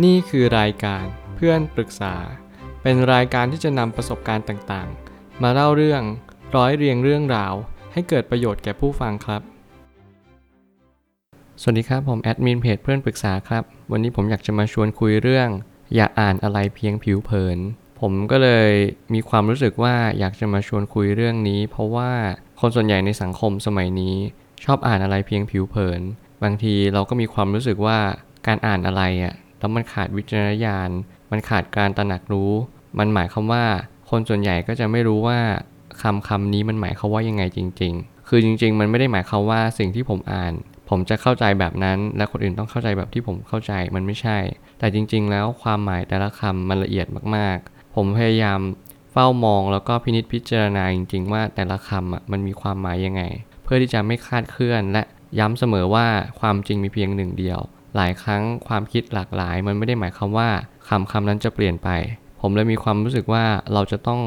นี่คือรายการเพื่อนปรึกษา เป็นรายการที่จะนำประสบการณ์ต่างๆ มาเล่าเรื่องร้อยเรียงเรื่องราว ให้เกิดประโยชน์แก่ผู้ฟังครับ สวัสดีครับ ผมแอดมินเพจเพื่อนปรึกษาครับ วันนี้ผมอยากจะมาชวนคุยเรื่อง อย่าอ่านอะไรเพียงผิวเผิน ผมก็เลยมีความรู้สึกว่าอยากจะมาชวนคุยเรื่องนี้ เพราะว่าคนส่วนใหญ่ในสังคมสมัยนี้ ชอบอ่านอะไรเพียงผิวเผิน บางทีเราก็มีความรู้สึกว่าการอ่านอะไรอะ แล้วมันขาดวิจารณญาณ มันขาดการตระหนักรู้ มันหมายความว่า คนส่วนใหญ่ก็จะไม่รู้ว่าคำคำนี้มันหมายความว่ายังไงจริง ๆ คือจริง ๆ มันไม่ได้หมายความว่าสิ่งที่ผมอ่าน ผมจะเข้าใจแบบนั้น และคนอื่นต้องเข้าใจแบบที่ผมเข้าใจมันไม่ใช่ แต่จริง ๆ แล้วความหมายแต่ละคำมันละเอียดมากๆ ผมพยายามเฝ้ามองแล้วก็พินิจพิจารณาจริง ๆ ว่าแต่ละคำอะมันมีความหมายยังไง เพื่อที่จะไม่คาดเคลื่อนและย้ำเสมอว่าความจริงมีเพียงหนึ่งเดียว หลายครั้งความคิดหลากหลาย มันไม่ได้หมายความว่าคำคำนั้นจะเปลี่ยนไป ผมเลยมีความรู้สึกว่าเราจะต้อง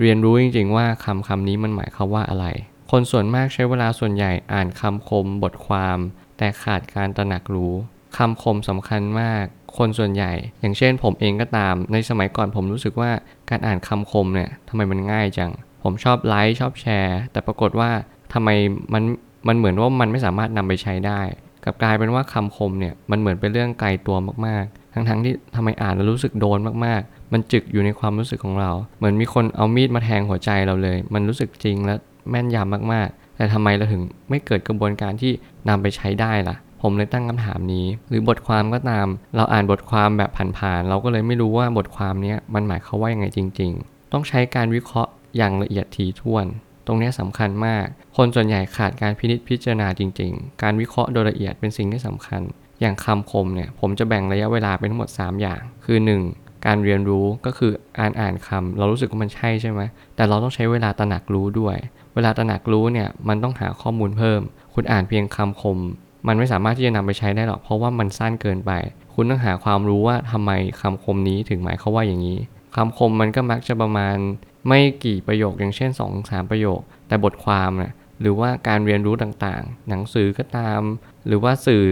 เรียนรู้จริง ๆ ว่าคำคำนี้มันหมายความว่าอะไร คนส่วนมากใช้เวลาส่วนใหญ่อ่านคำคมบทความ แต่ขาดการตระหนักรู้คำคมสำคัญมาก คนส่วนใหญ่ อย่างเช่น ผมเองก็ตาม ในสมัยก่อนผมรู้สึกว่าการอ่านคำคมเนี่ยทำไมมันง่ายจัง ผมชอบไลค์ชอบแชร์ แต่ปรากฏว่าทำไมมันมันเหมือนว่ามันไม่สามารถนำไปใช้ได้ กับกลายเป็นว่าคำคมเนี่ยมันเหมือนเป็นเรื่องไกลตัวมากๆ ทั้งๆที่ทำไมอ่านแล้วรู้สึกโดนมากๆ มันจึกอยู่ในความรู้สึกของเรา เหมือนมีคนเอามีดมาแทงหัวใจเราเลย มันรู้สึกจริงและแม่นยำมากๆ แต่ทำไมเราถึงไม่เกิดกระบวนการที่นำไปใช้ได้ล่ะ ผมเลยตั้งคำถามนี้ หรือบทความก็ตาม เราอ่านบทความแบบผ่านๆเราก็เลยไม่รู้ว่าบทความนี้มันหมายเขามว่ายังไงจริง ๆ ต้องใช้การวิเคราะห์อย่างละเอียดถี่ถ้วน ตรงนี้สำคัญมาก คนส่วนใหญ่ขาดการพินิจพิจารณาจริง ๆ การวิเคราะห์โดยละเอียดเป็นสิ่งที่สำคัญ อย่างคำคมเนี่ยผมจะแบ่งระยะเวลาเป็นทั้งหมด 3 อย่าง คือ 1. การเรียนรู้ก็คืออ่านอ่านคำเรารู้สึกว่ามันใช่ใช่ไหมแต่เราต้องใช้เวลาตระหนักรู้ด้วย เวลาตระหนักรู้เนี่ยมันต้องหาข้อมูลเพิ่ม คุณอ่านเพียงคำคม มันไม่สามารถที่จะนำไปใช้ได้หรอกเพราะว่ามันสั้นเกินไป คุณต้องหาความรู้ว่าทำไมคำคมนี้ถึงหมายเขาว่าอย่างนี้คำคมมันก็มักจะประมาณ ไม่กี่ประโยคอย่างเช่น2-3ประโยค แต่บทความนะหรือว่าการเรียนรู้ต่างๆ หนังสือก็ตาม หรือว่าสื่อ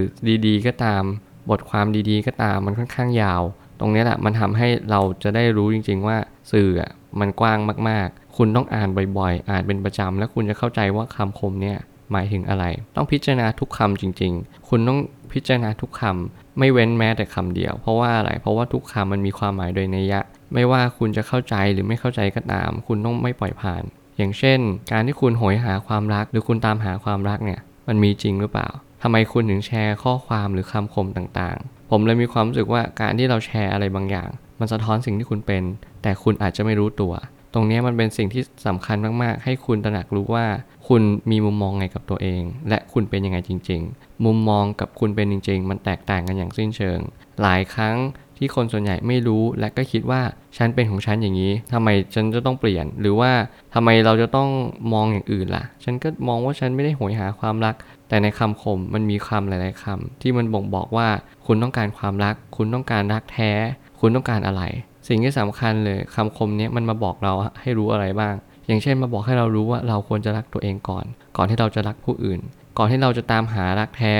ดีๆ ก็ตาม บทความดีๆ ก็ตามมันค่อนข้างยาว ตรงนี้แหละมันทำให้เราจะได้รู้จริง ๆ ว่าสื่อมันกว้างมากๆ คุณต้องอ่านบ่อยๆ อ่านเป็นประจำแล้วคุณจะเข้าใจว่าคำคมเนี่ยหมายถึงอะไร ต้องพิจารณาทุกคำจริง ๆ คุณต้อง พิจารณาทุกคำไม่เว้นแม้แต่คำเดียว เพราะว่าอะไรเพราะว่าทุกคำมันมีความหมายโดยนัยยะ ไม่ว่าคุณจะเข้าใจหรือไม่เข้าใจก็ตาม คุณต้องไม่ปล่อยผ่าน อย่างเช่น การที่คุณโหยหาความรัก หรือคุณตามหาความรักเนี่ยมันมีจริงหรือเปล่าทำไมคุณถึงแชร์ข้อความหรือคำคมต่างๆ ผมเลยมีความรู้สึกว่าการที่เราแชร์อะไรบางอย่าง มันสะท้อนสิ่งที่คุณเป็น แต่คุณอาจจะไม่รู้ตัว ตรงนี้มันเป็นสิ่งที่สำคัญมาก ๆ ให้คุณตระหนักรู้ว่าคุณมีมุมมองไงกับตัวเอง และคุณเป็นยังไงจริง ๆ มุมมองกับคุณเป็นจริง ๆ มันแตกต่างกันอย่างสิ้นเชิง หลายครั้งที่คนส่วนใหญ่ไม่รู้และก็คิดว่าฉันเป็นของฉันอย่างนี้ทำไมฉันจะต้องเปลี่ยน หรือว่าทำไมเราจะต้องมองอย่างอื่นล่ะ ฉันก็มองว่าฉันไม่ได้โหยหาความรัก แต่ในคำคมมันมีคำหลาย ๆคำที่มันบ่งบอกว่าคุณต้องการความรัก คุณต้องการรักแท้ คุณต้องการอะไร สิ่งที่สำคัญเลยคำคมนี้มันมาบอกเราให้รู้อะไรบ้าง อย่างเช่นมาบอกให้เรารู้ว่าเราควรจะรักตัวเองก่อน ก่อนที่เราจะรักผู้อื่น ก่อนที่เราจะตามหารักแท้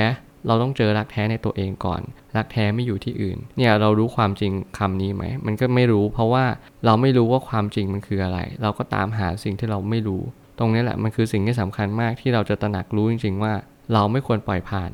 เราต้องเจอรักแท้ในตัวเองก่อน รักแท้ไม่อยู่ที่อื่น เนี่ยเรารู้ความจริงคำนี้ไหม มันก็ไม่รู้ เพราะว่าเราไม่รู้ว่าความจริงมันคืออะไร เราก็ตามหาสิ่งที่เราไม่รู้ ตรงนี้แหละมันคือสิ่งที่สำคัญมากที่เราจะตระหนักรู้จริง ๆ ว่า เราไม่ควรปล่อยผ่าน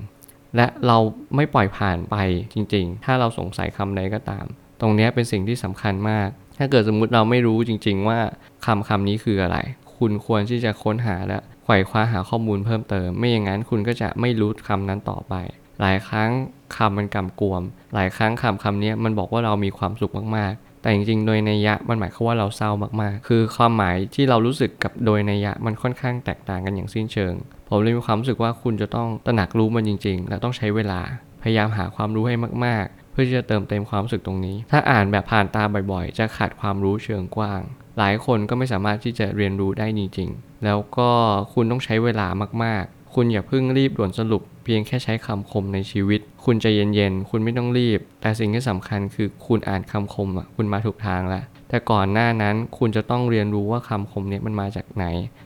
และเราไม่ปล่อยผ่านไปจริงๆ ถ้าเราสงสัยคำใดก็ตาม ตรงนี้เป็นสิ่งที่สำคัญมาก ถ้าเกิดสมมุติเราไม่รู้จริง ๆ ว่าคำคำนี้คืออะไร คุณควรที่จะค้นหาและไขว่คว้าหาข้อมูลเพิ่มเติม ไม่อย่างนั้นคุณก็จะไม่รู้คำนั้นต่อไป หลายครั้งคำมันกำกวม หลายครั้งคำคำนี้มันบอกว่าเรามีความสุขมากๆ แต่จริงๆ โดยนัยยะมันหมายความว่าเราเศร้ามากๆ คือความหมายที่เรารู้สึกกับโดยนัยยะมันค่อนข้างแตกต่างกันอย่างสิ้นเชิง ผมเลยมีความรู้สึกว่าคุณจะต้องตระหนักรู้มันจริง ๆ และต้องใช้เวลา พยายามหาความรู้ให้มากๆ พื่อจะเติมเต็มความรู้สึกตรงนี้ ถ้าอ่านแบบผ่านตาบ่อยๆ จะขาดความรู้เชิงกว้าง หลายคนก็ไม่สามารถที่จะเรียนรู้ได้จริงๆ แล้วก็คุณต้องใช้เวลามากๆ คุณอย่าเพิ่งรีบด่วนสรุป เพียงแค่ใช้คำคมในชีวิต คุณใจเย็นๆ คุณไม่ต้องรีบ แต่สิ่งที่สำคัญคือคุณอ่านคำคมอะคุณมาถูกทางแล้วแต่ก่อนหน้านั้นคุณจะต้องเรียนรู้ว่าคำคมเนี้มันมาจากไหน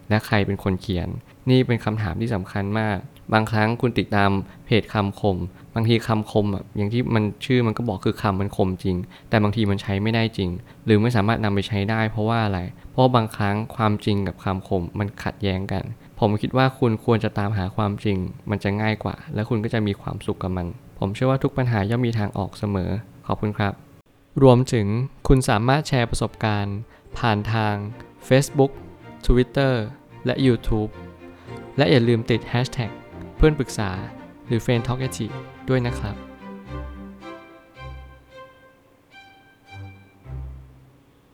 และใครเป็นคนเขียน นี่เป็นคำถามที่สำคัญมาก บางครั้งคุณติดตามเพจคำคม บางทีคำคมอะอย่างที่มันชื่อมันก็บอกคือคำมันคมจริง แต่บางทีมันใช้ไม่ได้จริง หรือไม่สามารถนำไปใช้ได้เพราะว่าอะไร เพราะบางครั้งความจริงกับคำคมมันขัดแย้งกัน ผมคิดว่าคุณควรจะตามหาความจริง มันจะง่ายกว่า และคุณก็จะมีความสุขกับมัน ผมเชื่อว่าทุกปัญหาย่อมมีทางออกเสมอ ขอบคุณครับ รวมถึงคุณสามารถแชร์ประสบการณ์ ผ่านทาง Facebook Twitter และ YouTube และอย่าลืมติด Hashtag เพื่อนปรึกษาหรือ f r ร e n d t a l k a ด้วยนะครับ